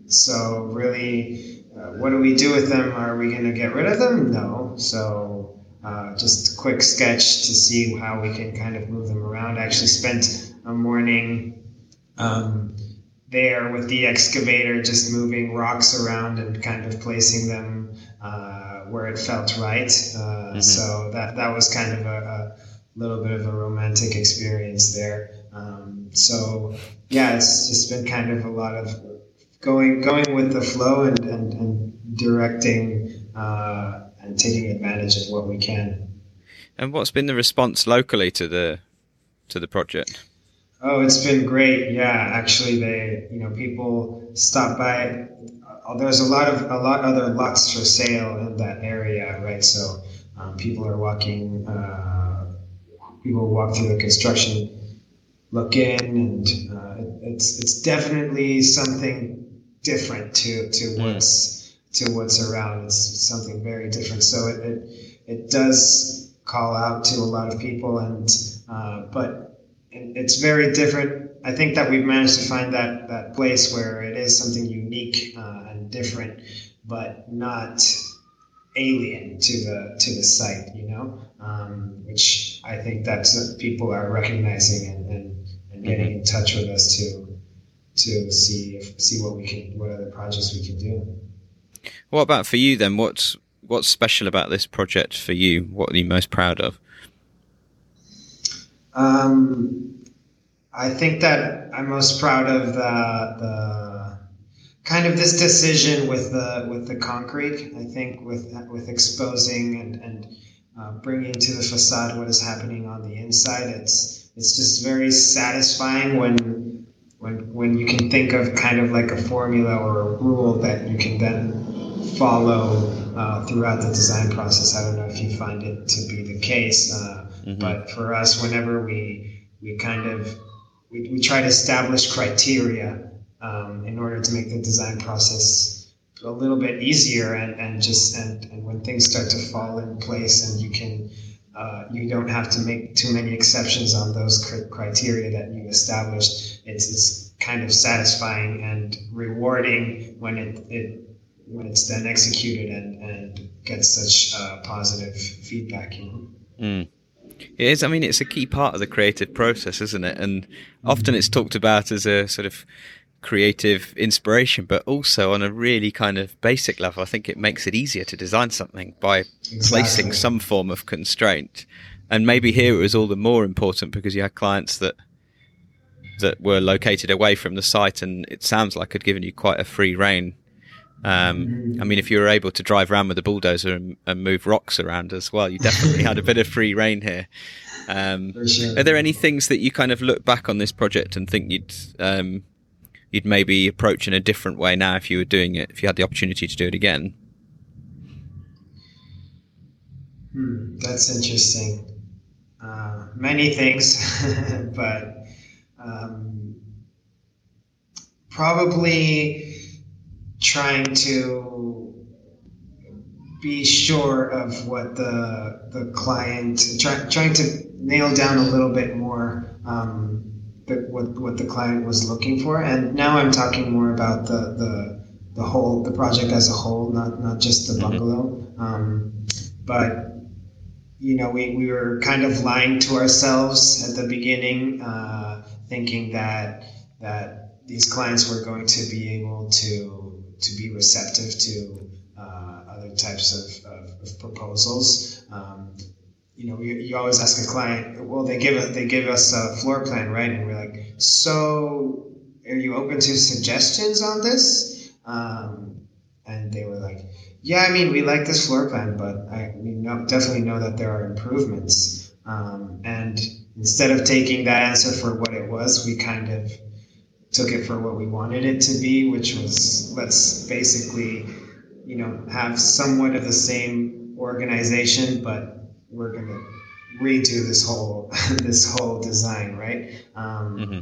So really, uh, what do we do with them? Are we going to get rid of them? No. So uh, just a quick sketch to see how we can kind of move them around. I actually spent a morning um, there with the excavator, just moving rocks around and kind of placing them uh, where it felt right. Uh, mm-hmm. So that that was kind of a, a little bit of a romantic experience there. Um, so yeah, it's just been kind of a lot of going going with the flow and and, and directing uh, and taking advantage of what we can. And what's been the response locally to the to the project? Oh, it's been great. Yeah, actually, they you know people stop by. Uh, there's a lot of a lot other lots for sale in that area, right? So um, people are walking. Uh, people walk through the construction, look in, and uh, it's it's definitely something different to to mm. what's to what's around. It's something very different. So it it, it does call out to a lot of people, and uh, but it's very different. I think that we've managed to find that that place where it is something unique uh, and different, but not alien to the to the site. You know, um, which I think that people are recognizing and, and, and getting in touch with us to to see if, see what we can what other projects we can do. What about for you then? What's what's special about this project for you? What are you most proud of? Um, I think that I'm most proud of the the kind of this decision with the with the concrete. I think with with exposing and and uh, bringing to the facade what is happening on the inside. It's it's just very satisfying when when when you can think of kind of like a formula or a rule that you can then follow uh, throughout the design process. I don't know if you find it to be the case, uh, mm-hmm. but for us, whenever we we kind of we, we try to establish criteria um, in order to make the design process a little bit easier and, and just and, and when things start to fall in place and you can uh, you don't have to make too many exceptions on those criteria that you established it's it's kind of satisfying and rewarding when it, it when it's then executed and and gets such uh, positive feedback you know mm. It is. I mean, it's a key part of the creative process, isn't it? And often it's talked about as a sort of creative inspiration, but also on a really kind of basic level, I think it makes it easier to design something by exactly. placing some form of constraint. And maybe here it was all the more important because you had clients that that were located away from the site, and it sounds like had given you quite a free reign. Um, I mean, if you were able to drive around with a bulldozer and, and, move rocks around as well, you definitely had a bit of free reign here. Um. Are there any things that you kind of look back on this project and think you'd um, you'd maybe approach in a different way now if you were doing it, if you had the opportunity to do it again? Hmm, that's interesting. Uh, many things, [laughs] but um, probably trying to be sure of what the the client try, trying to nail down a little bit more um, the, what what the client was looking for. And now I'm talking more about the the the whole the project as a whole, not not just the mm-hmm. bungalow. Um, but you know, we, we were kind of lying to ourselves at the beginning, uh, thinking that that these clients were going to be able to to be receptive to uh, other types of, of, of proposals. Um, you know, you, you always ask a client, well, they give us they give us a floor plan, right? And we're like, so are you open to suggestions on this? Um, and they were like, yeah, I mean, we like this floor plan, but I, we know, definitely know that there are improvements. Um, and instead of taking that answer for what it was, we kind of took it for what we wanted it to be, which was let's basically, you know, have somewhat of the same organization, but we're going to redo this whole [laughs] this whole design, right? Um, mm-hmm.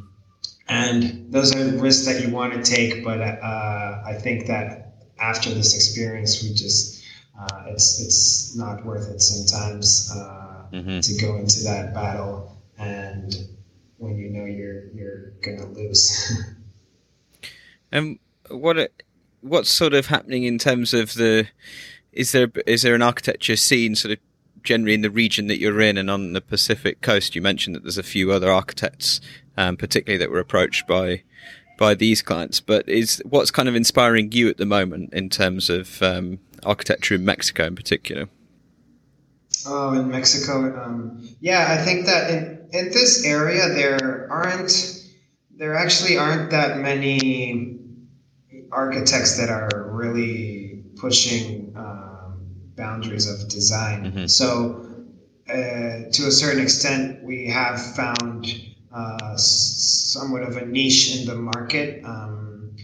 And those are risks that you want to take, but uh, I think that after this experience, we just uh, it's it's not worth it sometimes uh, mm-hmm. to go into that battle and when you know you're you're gonna lose. [laughs] and what what's sort of happening in terms of the is there is there an architecture scene sort of generally in the region that you're in and on the Pacific coast? You mentioned that there's a few other architects, um, particularly that were approached by by these clients, but is what's kind of inspiring you at the moment in terms of um, architecture in Mexico in particular? Oh, in Mexico, um, yeah, I think that in, in this area there aren't there actually aren't that many architects that are really pushing um, boundaries of design. Mm-hmm. So, uh, to a certain extent, we have found uh, somewhat of a niche in the market, um,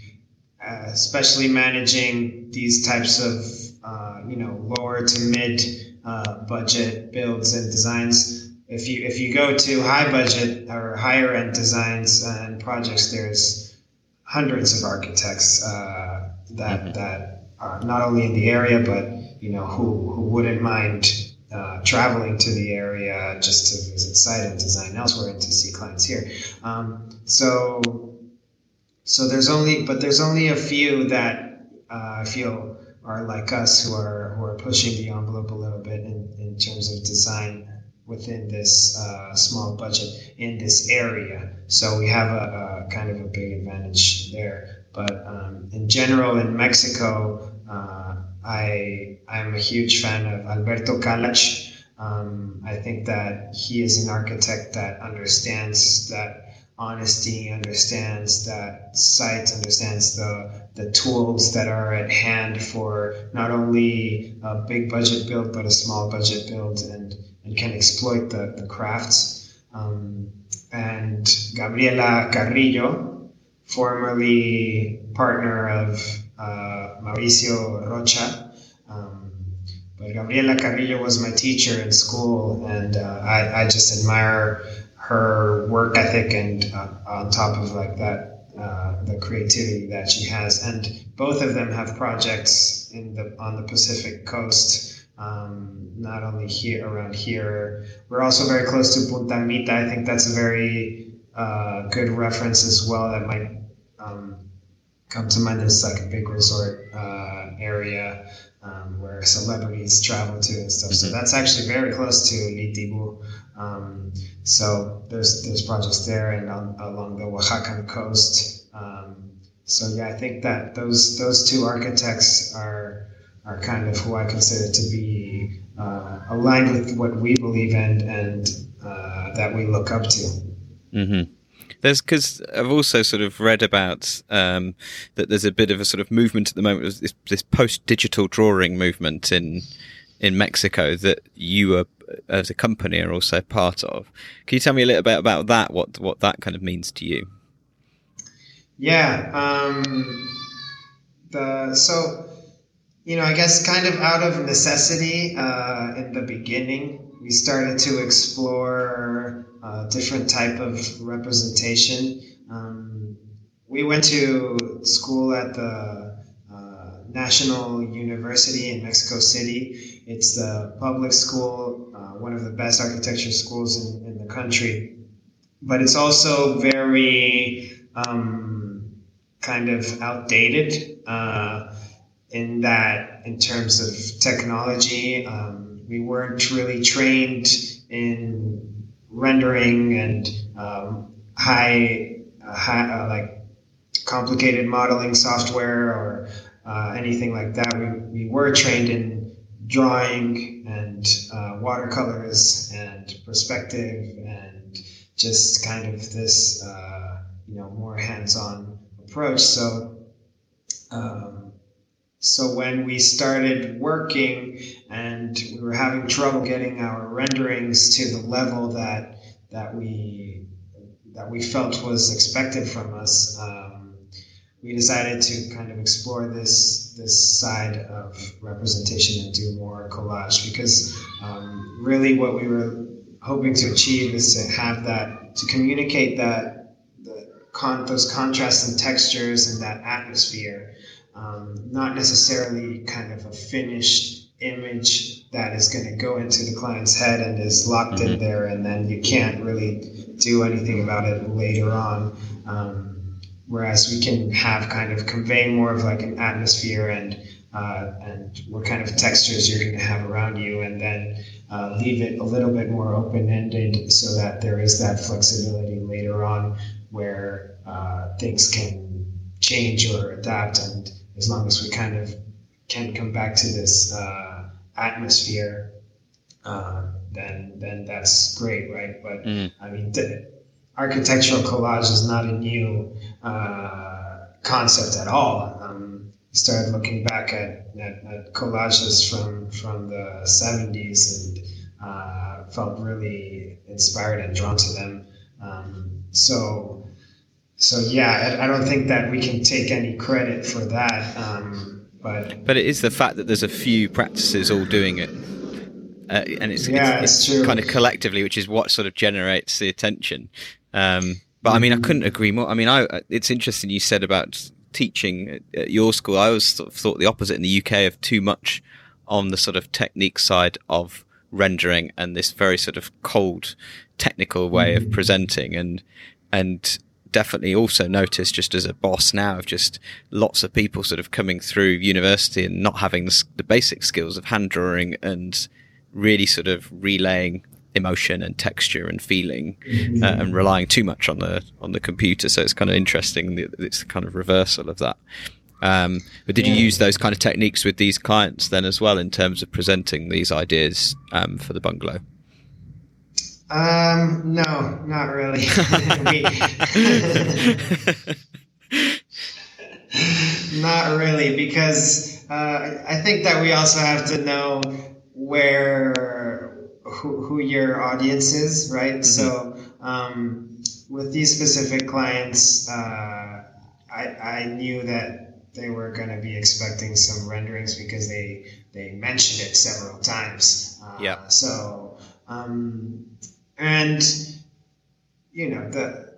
especially managing these types of uh, you know lower to mid uh, budget builds and designs. If you if you go to high budget or higher end designs and projects, there's hundreds of architects uh, that mm-hmm. that are not only in the area but you know who who wouldn't mind uh, traveling to the area just to visit site and design elsewhere and to see clients here. Um, so, so there's only, but there's only a few that uh, I feel are like us who are who are pushing the envelope a little bit in, in terms of design within this uh, small budget in this area. So we have a, a kind of a big advantage there. But um, in general, in Mexico, uh, I I'm a huge fan of Alberto Kalach. Um, I think that he is an architect that understands that honesty, understands that site, understands the the tools that are at hand for not only a big budget build but a small budget build, and and can exploit the the crafts. Um, and Gabriela Carrillo, formerly partner of uh, Mauricio Rocha. Um, but Gabriela Carrillo was my teacher in school, and uh, I, I just admire her work ethic and uh, on top of like that, uh, the creativity that she has. And both of them have projects in the on the Pacific coast. Um, not only here around here, we're also very close to Punta Mita. I think that's a very uh, good reference as well. That might um, come to mind as like a big resort uh, area um, where celebrities travel to and stuff. Mm-hmm. So that's actually very close to Litibu. Um, so there's there's projects there and on, along the Oaxacan coast. Um, so yeah, I think that those those two architects are are kind of who I consider to be uh, aligned with what we believe in and uh, that we look up to. Mm-hmm. There's because I've also sort of read about um, that there's a bit of a sort of movement at the moment, this, this post-digital drawing movement in in Mexico that you are as a company are also part of. Can you tell me a little bit about that? What what that kind of means to you? Yeah. Um, the so you know I guess kind of out of necessity uh, in the beginning we started to explore uh, different type of representation. Um, we went to school at the uh, National University in Mexico City. It's the public school, uh, one of the best architecture schools in, in the country. But it's also very um, kind of outdated uh, in that, in terms of technology. Um, we weren't really trained in rendering and um, high, uh, high uh, like complicated modeling software or uh, anything like that. We, we were trained in drawing and uh, watercolors and perspective and just kind of this, uh, you know, more hands-on approach. So, um, so when we started working and we were having trouble getting our renderings to the level that that we that we felt was expected from us, um, we decided to kind of explore this this side of representation and do more collage because um, really what we were hoping to achieve is to have that to communicate that the con- those contrasts and textures and that atmosphere um, not necessarily kind of a finished image that is going to go into the client's head and is locked mm-hmm. in there, and then you can't really do anything about it later on. Um, whereas we can have kind of convey more of like an atmosphere and uh, and what kind of textures you're going to have around you, and then uh, leave it a little bit more open ended so that there is that flexibility later on where uh, things can change or adapt and as long as we kind of can come back to this uh, atmosphere, uh, then then that's great, right? But mm. I mean, the, architectural collage is not a new uh, concept at all. Um, I started looking back at, at, at, collages from from the 70s and uh, felt really inspired and drawn to them. Um, so so yeah, I, I, don't think that we can take any credit for that. Um, but but it is the fact that there's a few practices all doing it, uh, and it's yeah, it's, it's, kind of collectively, which is what sort of generates the attention. Um, but I mean, I couldn't agree more. I mean, I it's interesting you said about teaching at your school. I always sort of thought the opposite in the UK of too much on the sort of technique side of rendering and this very sort of cold technical way of presenting and and definitely also noticed just as a boss now of just lots of people sort of coming through university and not having the, the basic skills of hand drawing and really sort of relaying emotion and texture and feeling mm-hmm. uh, and relying too much on the on the computer so it's kind of interesting that it's the kind of reversal of that um, but did yeah. you use those kind of techniques with these clients then as well in terms of presenting these ideas um, for the bungalow um, no, not really. [laughs] [laughs] [laughs] not really, because uh, I think that we also have to know where who, who your audience is, right? Mm-hmm. So um, with these specific clients, uh, I, I knew that they were going to be expecting some renderings because they they mentioned it several times. Uh, yeah. So um, and you know the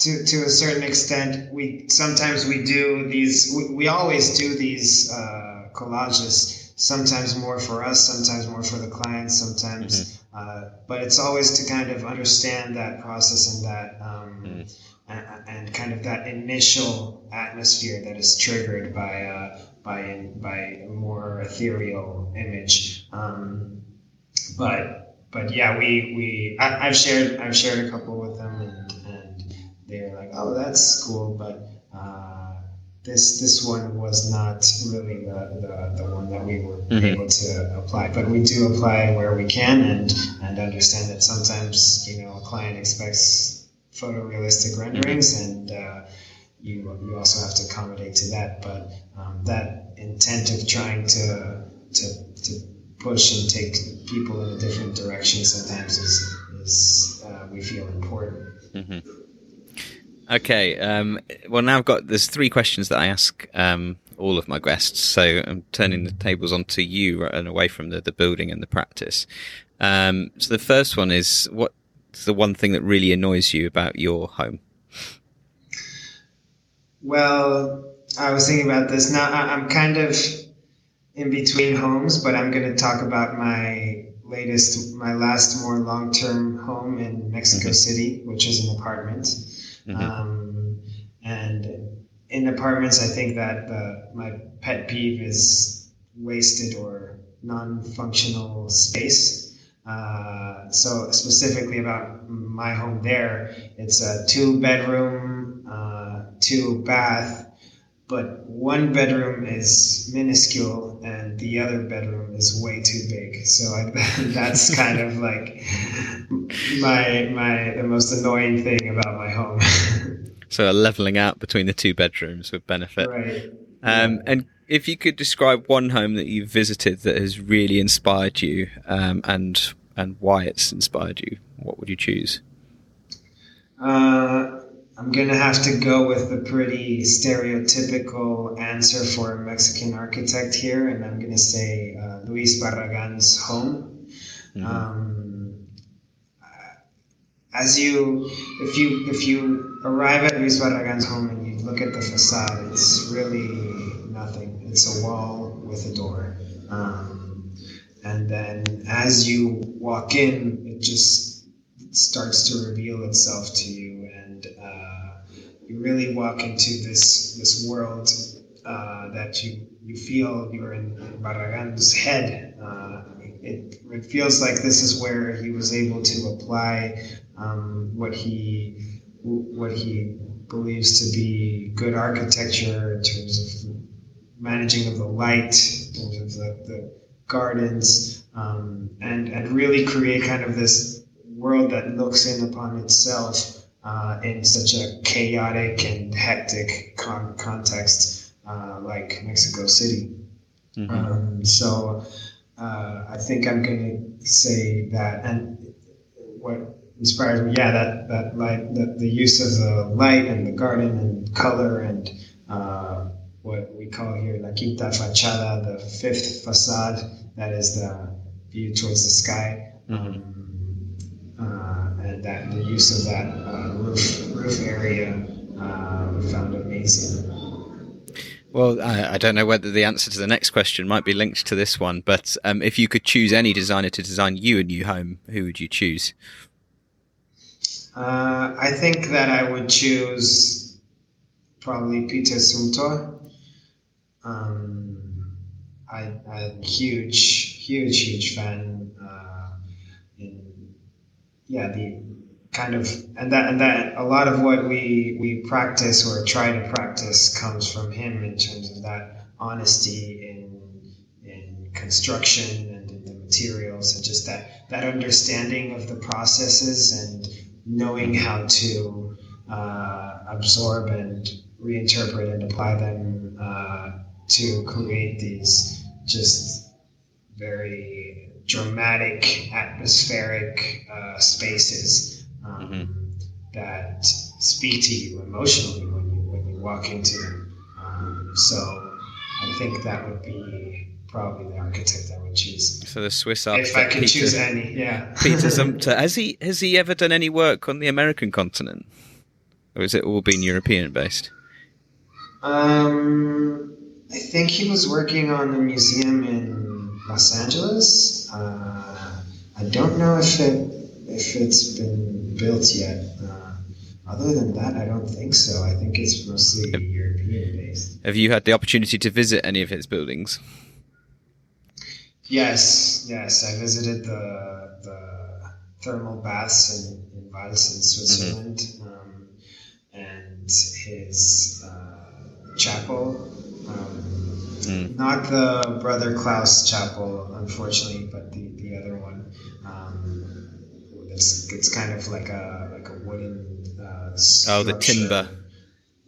to, to a certain extent we sometimes we do these we, we always do these uh, collages sometimes more for us sometimes more for the clients sometimes mm-hmm. uh, but it's always to kind of understand that process and that um, mm. and, and, kind of that initial atmosphere that is triggered by uh, by by a more ethereal image um, but but yeah, we we I, have shared I've shared a couple with them, and, and they're like, oh, that's cool, but uh, this this one was not really the, the, the one that we were mm-hmm. able to apply. But we do apply where we can, and and understand that sometimes you know a client expects photorealistic renderings, and uh, you you also have to accommodate to that. But um, that intent of trying to to to push and take people in a different direction sometimes is is uh, we feel important. Mm-hmm. Okay. Um, well, now I've got there's three questions that I ask um, all of my guests. So I'm turning the tables onto you and away from the, the building and the practice. Um, so the first one is what's the one thing that really annoys you about your home? Well, I was thinking about this. Now I'm kind of in between homes, but I'm going to talk about my latest, my last more long term home in Mexico mm-hmm. City, which is an apartment. Mm-hmm. Um, and in apartments, I think that the, my pet peeve is wasted or non functional space. Uh, so specifically about my home there, it's a two bedroom, uh, two bath, but one bedroom is minuscule and the other bedroom is way too big. So I, [laughs] that's kind of like my my the most annoying thing about my home. [laughs] so a leveling out between the two bedrooms would benefit. Right. Um, and if you could describe one home that you've visited that has really inspired you, um, and and why it's inspired you, what would you choose? Uh, I'm gonna have to go with the pretty stereotypical answer for a Mexican architect here, and I'm gonna say uh, Luis Barragan's home. Mm-hmm. Um, as you, if you if you arrive at Luis Barragan's home and you look at the facade, it's really nothing. It's a wall with a door, um, and then as you walk in, it just starts to reveal itself to you you really walk into this this world uh, that you you feel you're in, Barragan's head. Uh, it, it feels like this is where he was able to apply um, what he what he believes to be good architecture in terms of managing of the light, in terms of the, the gardens, um, and and really create kind of this world that looks in upon itself uh, in such a chaotic and hectic con- context uh, like Mexico City. Mm-hmm. Um, so uh, I think I'm going to say that, and what inspires me, yeah, that that light, the, the use of the light and the garden and color and uh, what we call here la quinta fachada, the fifth facade, that is the view towards the sky. Mm-hmm. Um, uh, and that the use of that uh, roof roof area uh, found amazing. Well, I, I, don't know whether the answer to the next question might be linked to this one, but um, if you could choose any designer to design you a new home, who would you choose? Uh, I think that I would choose probably Peter Zumthor. Um, I'm a huge, huge, huge fan yeah the kind of and that and that a lot of what we we practice or try to practice comes from him in terms of that honesty in in construction and in the materials and just that that understanding of the processes and knowing how to uh, absorb and reinterpret and apply them uh, to create these just very dramatic, atmospheric uh, spaces um, mm-hmm. that speak to you emotionally when you when you walk into them. Um, so I think that would be probably the architect I would choose. So the Swiss architect. If I could Peter, choose any, yeah. Peter [laughs] Zumthor. Has he has he ever done any work on the American continent, or has it all been European based? Um, I think he was working on the museum in Los Angeles. Uh, I don't know if it if it's been built yet. Uh, other than that, I don't think so. I think it's mostly European based. Have you had the opportunity to visit any of his buildings? Yes, yes. I visited the the thermal baths in, in Vals in Switzerland, mm-hmm. um, and his uh, chapel. Um, Mm. Not the Brother Klaus Chapel, unfortunately, but the, the other one. Um, it's it's kind of like a like a wooden uh, oh, the timber.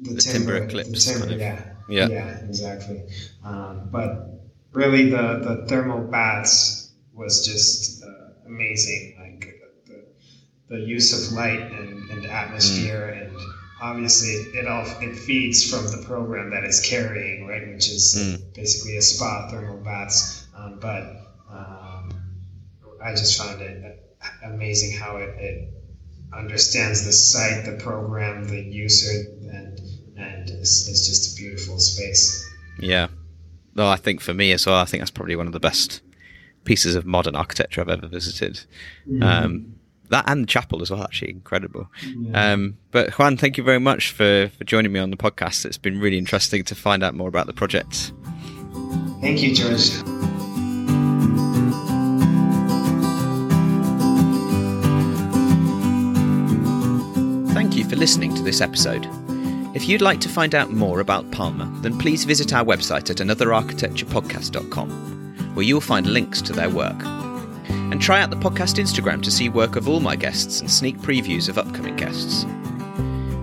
The, the timber, timber, eclipse. The timber, kind of. yeah. Yeah. Yeah, exactly. Um, but really, the, the thermal baths was just uh, amazing. Like the, the use of light and, and atmosphere, mm. and obviously it all it feeds from the program that it's carrying, right? Which is mm. basically a spa thermal baths. Um, but um, I just found it amazing how it, it understands the site, the program, the user, and and it's, it's just a beautiful space. Yeah. No, I think for me as well, I think that's probably one of the best pieces of modern architecture I've ever visited. Mm-hmm. Um, that and the chapel as well, actually incredible. Yeah. Um, but Juan, thank you very much for, for joining me on the podcast. It's been really interesting to find out more about the project. Thank you, George. Thank you for listening to this episode. If you'd like to find out more about Palma, then please visit our website at anotherarchitecturepodcast.com, where you'll find links to their work. And try out the podcast Instagram to see work of all my guests and sneak previews of upcoming guests.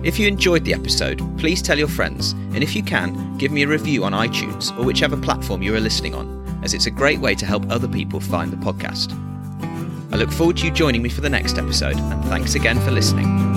If you enjoyed the episode, please tell your friends, and if you can, give me a review on iTunes or whichever platform you are listening on, as it's a great way to help other people find the podcast. I look forward to you joining me for the next episode, and thanks again for listening.